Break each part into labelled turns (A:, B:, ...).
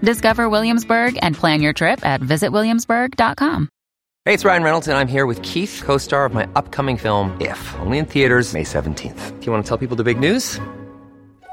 A: Discover Williamsburg and plan your trip at visitwilliamsburg.com.
B: Hey, it's Ryan Reynolds, and I'm here with Keith, co star of my upcoming film, If, only in theaters, May 17th. Do you want to tell people the big news?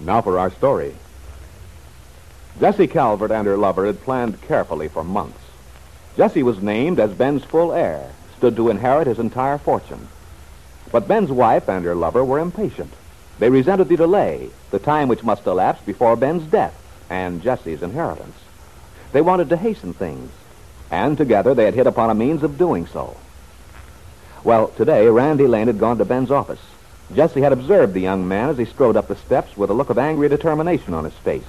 C: Now for our story. Jessie Calvert and her lover had planned carefully for months. Jessie was named as Ben's full heir, stood to inherit his entire fortune. But Ben's wife and her lover were impatient. They resented the delay, the time which must elapse before Ben's death and Jessie's inheritance. They wanted to hasten things, and together they had hit upon a means of doing so. Well, today, Randy Lane had gone to Ben's office. Jessie had observed the young man as he strode up the steps with a look of angry determination on his face.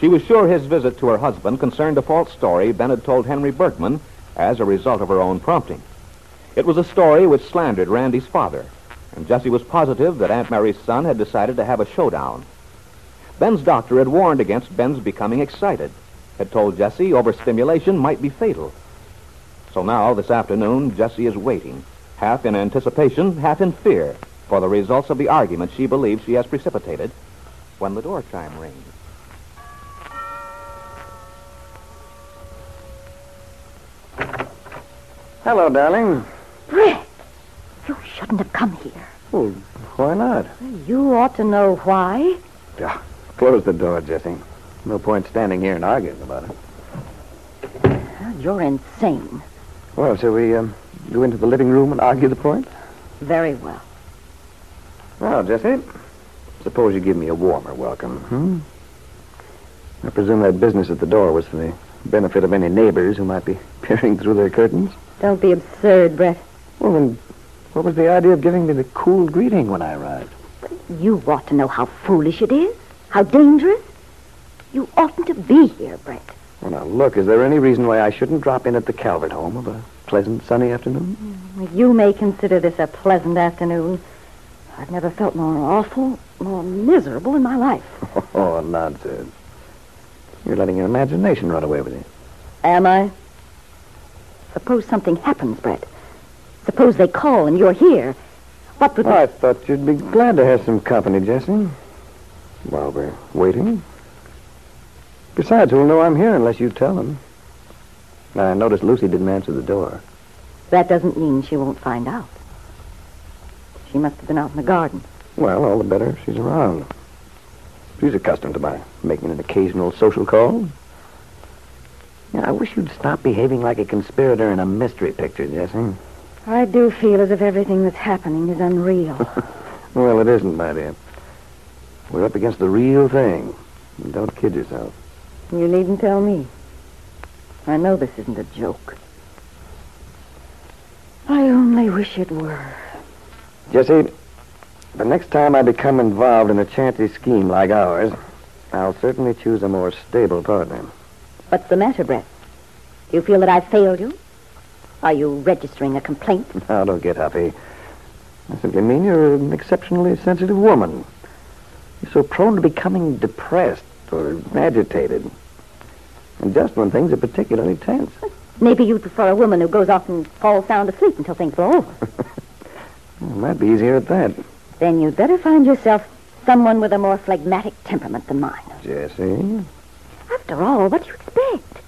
C: She was sure his visit to her husband concerned a false story Ben had told Henry Bergman as a result of her own prompting. It was a story which slandered Randy's father, and Jessie was positive that Aunt Mary's son had decided to have a showdown. Ben's doctor had warned against Ben's becoming excited, had told Jessie overstimulation might be fatal. So now, this afternoon, Jessie is waiting, half in anticipation, half in fear, for the results of the argument she believes she has precipitated when the door chime rings.
D: Hello, darling.
E: Brett, you shouldn't have come here.
D: Well, why not?
E: You ought to know why.
D: Yeah, close the door, Jessie. No point standing here and arguing about it.
E: You're insane.
D: Well, shall we um, go into the living room and argue the point?
E: Very well.
D: Well, Jessie, suppose you give me a warmer welcome, hmm? I presume that business at the door was for the benefit of any neighbors who might be peering through their curtains.
E: Don't be absurd, Brett.
D: Well, then, what was the idea of giving me the cool greeting when I arrived?
E: You ought to know how foolish it is, how dangerous. You oughtn't to be here, Brett.
D: Well, now, look, is there any reason why I shouldn't drop in at the Calvert home of a pleasant, sunny afternoon?
E: You may consider this a pleasant afternoon. I've never felt more awful, more miserable in my life.
D: Oh, nonsense. You're letting your imagination run away with you.
E: Am I? Suppose something happens, Brett. Suppose they call and you're here. What would...
D: I thought you'd be glad to have some company, Jessie. While we're waiting. Besides, who'll know I'm here unless you tell them? I noticed Lucy didn't answer the door.
E: That doesn't mean she won't find out. She must have been out in the garden.
D: Well, all the better if she's around. She's accustomed to my making an occasional social call. Yeah, I wish you'd stop behaving like a conspirator in a mystery picture, Jessie.
E: I do feel as if everything that's happening is unreal.
D: Well, it isn't, my dear. We're up against the real thing. Don't kid yourself.
E: you needn't tell me. I know this isn't a joke. I only wish it were.
D: Jessie, the next time I become involved in a chancy scheme like ours, I'll certainly choose a more stable partner.
E: What's the matter, Brett? Do you feel that I've failed you? Are you registering a complaint?
D: Now, don't get huffy. I simply mean you're an exceptionally sensitive woman. You're so prone to becoming depressed or agitated. And just when things are particularly tense.
E: Maybe you'd prefer a woman who goes off and falls sound asleep until things blow over.
D: It might be easier at that.
E: then you'd better find yourself someone with a more phlegmatic temperament than mine.
D: Jessie?
E: After all, what do you expect?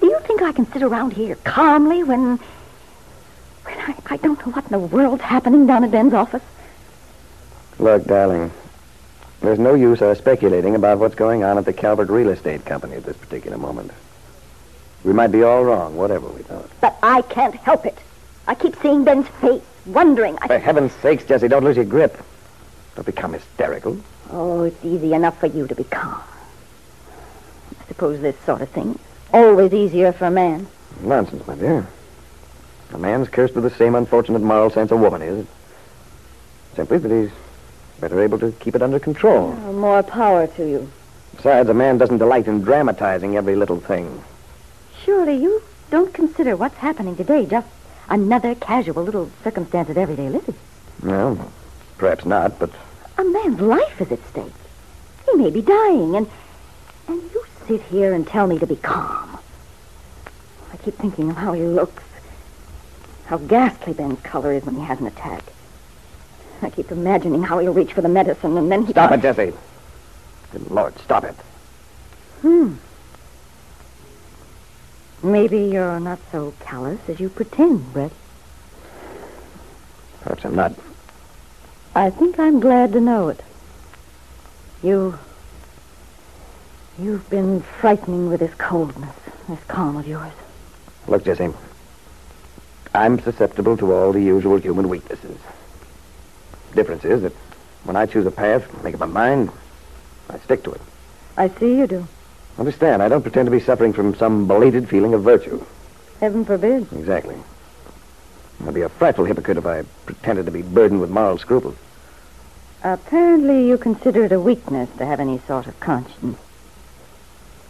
E: Do you think I can sit around here calmly when... when I, I don't know what in the world's happening down at Ben's office?
D: Look, darling, there's no use our speculating about what's going on at the Calvert Real Estate Company at this particular moment. We might be all wrong, whatever we thought.
E: But I can't help it. I keep seeing Ben's face, wondering. I...
D: For heaven's sakes, Jessie, don't lose your grip. Don't become hysterical.
E: Oh, it's easy enough for you to be calm. I suppose this sort of thing is always easier for a man.
D: Nonsense, my dear. A man's cursed with the same unfortunate moral sense a woman is. Simply that he's better able to keep it under control.
E: Oh, more power to you.
D: Besides, a man doesn't delight in dramatizing every little thing.
E: Surely you don't consider what's happening today just another casual little circumstance of everyday living.
D: Well, perhaps not, but
E: A man's life is at stake. He may be dying, and and you sit here and tell me to be calm. I keep thinking of how he looks, how ghastly Ben's color is when he has an attack. I keep imagining how he'll reach for the medicine, and then he
D: stop it, Jessie. Good Lord, stop it.
E: Hmm. Maybe you're not so callous as you pretend, Brett.
D: Perhaps I'm not.
E: I think I'm glad to know it. You. You've been frightening with this coldness, this calm of yours.
D: Look, Jessie. I'm susceptible to all the usual human weaknesses. The Difference is that when I choose a path, make up my mind, I stick to it.
E: I see you do.
D: Understand, I don't pretend to be suffering from some belated feeling of virtue.
E: Heaven forbid.
D: Exactly. I'd be a frightful hypocrite if I pretended to be burdened with moral scruples.
E: Apparently, you consider it a weakness to have any sort of conscience.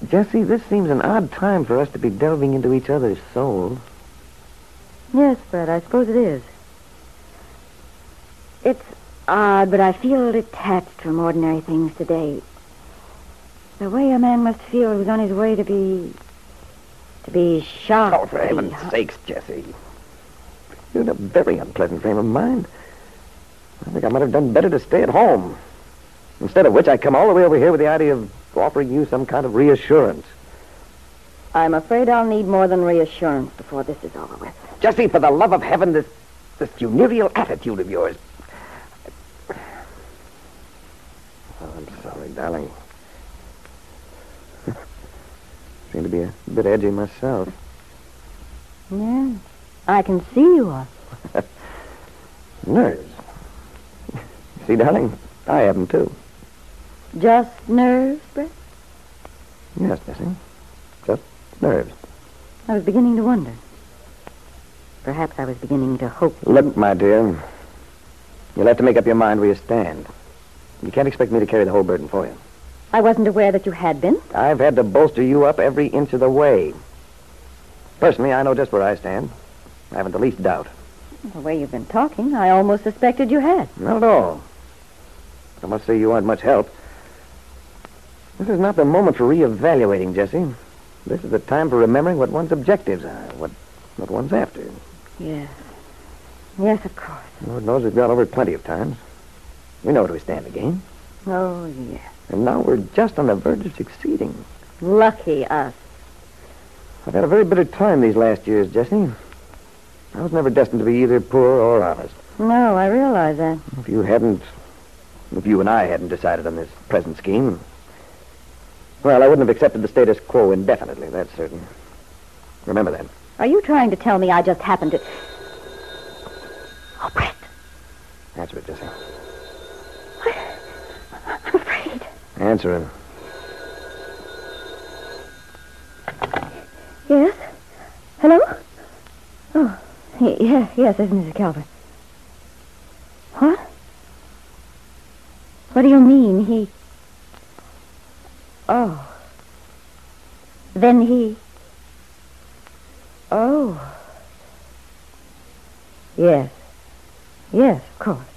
D: Jessie, this seems an odd time for us to be delving into each other's souls.
E: Yes, Brett, I suppose it is. It's odd, but I feel detached from ordinary things today. The way a man must feel who's on his way to be. to be shot.
D: Oh, for heaven's
E: hu-
D: sakes, Jessie. You're in a very unpleasant frame of mind. I think I might have done better to stay at home. Instead of which, I come all the way over here with the idea of offering you some kind of reassurance.
E: I'm afraid I'll need more than reassurance before this is over with.
D: Jessie, for the love of heaven, this, this funereal attitude of yours. Oh, I'm sorry, darling. Seem to be a bit edgy myself.
E: Yeah, I can see you are.
D: Nerves. See, darling, I have them too.
E: Just nerves, Brett?
D: Yes, Jessie. Just nerves.
E: I was beginning to wonder. Perhaps I was beginning to hope.
D: Look, my dear, you'll have to make up your mind where you stand. You can't expect me to carry the whole burden for you.
E: I wasn't aware that you had been.
D: I've had to bolster you up every inch of the way. Personally, I know just where I stand. I haven't the least doubt.
E: The way you've been talking, I almost suspected you had.
D: Not at all. I must say you aren't much help. This is not the moment for reevaluating, Jessie. This is the time for remembering what one's objectives are, what, what one's after.
E: Yes. Yes, of course.
D: Lord knows we've got over it plenty of times. We know where we stand again.
E: Oh, yes.
D: And now we're just on the verge of succeeding.
E: Lucky us.
D: I've had a very bitter time these last years, Jessie. I was never destined to be either poor or honest.
E: No, I realize that.
D: If you hadn't, if you and I hadn't decided on this present scheme, well, I wouldn't have accepted the status quo indefinitely, that's certain. Remember that.
E: Are you trying to tell me I just happened to... Oh, Brett,
D: Answer it, Jessie.
E: I'm afraid.
D: Answer him.
E: Yes? Hello? Oh, y- yeah, yes, this is Mrs. Calvert. What? What do you mean, he... Oh. Then he... Oh. Yes. Yes, of course.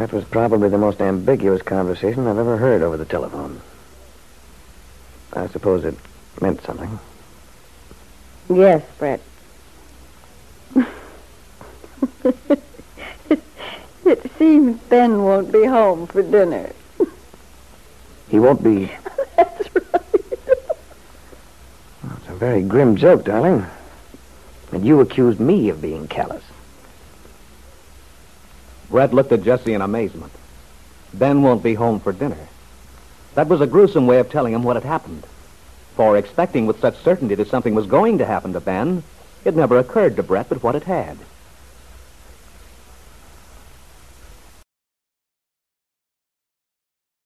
D: That was probably the most ambiguous conversation I've ever heard over the telephone. I suppose it meant something.
E: Yes, Brett. it seems Ben won't be home for dinner.
D: He won't be.
E: That's right.
D: It's a very grim joke, darling. And you accused me of being callous.
C: Brett looked at Jessie in amazement. Ben won't be home for dinner. That was a gruesome way of telling him what had happened. For expecting with such certainty that something was going to happen to Ben, it never occurred to Brett but what it had.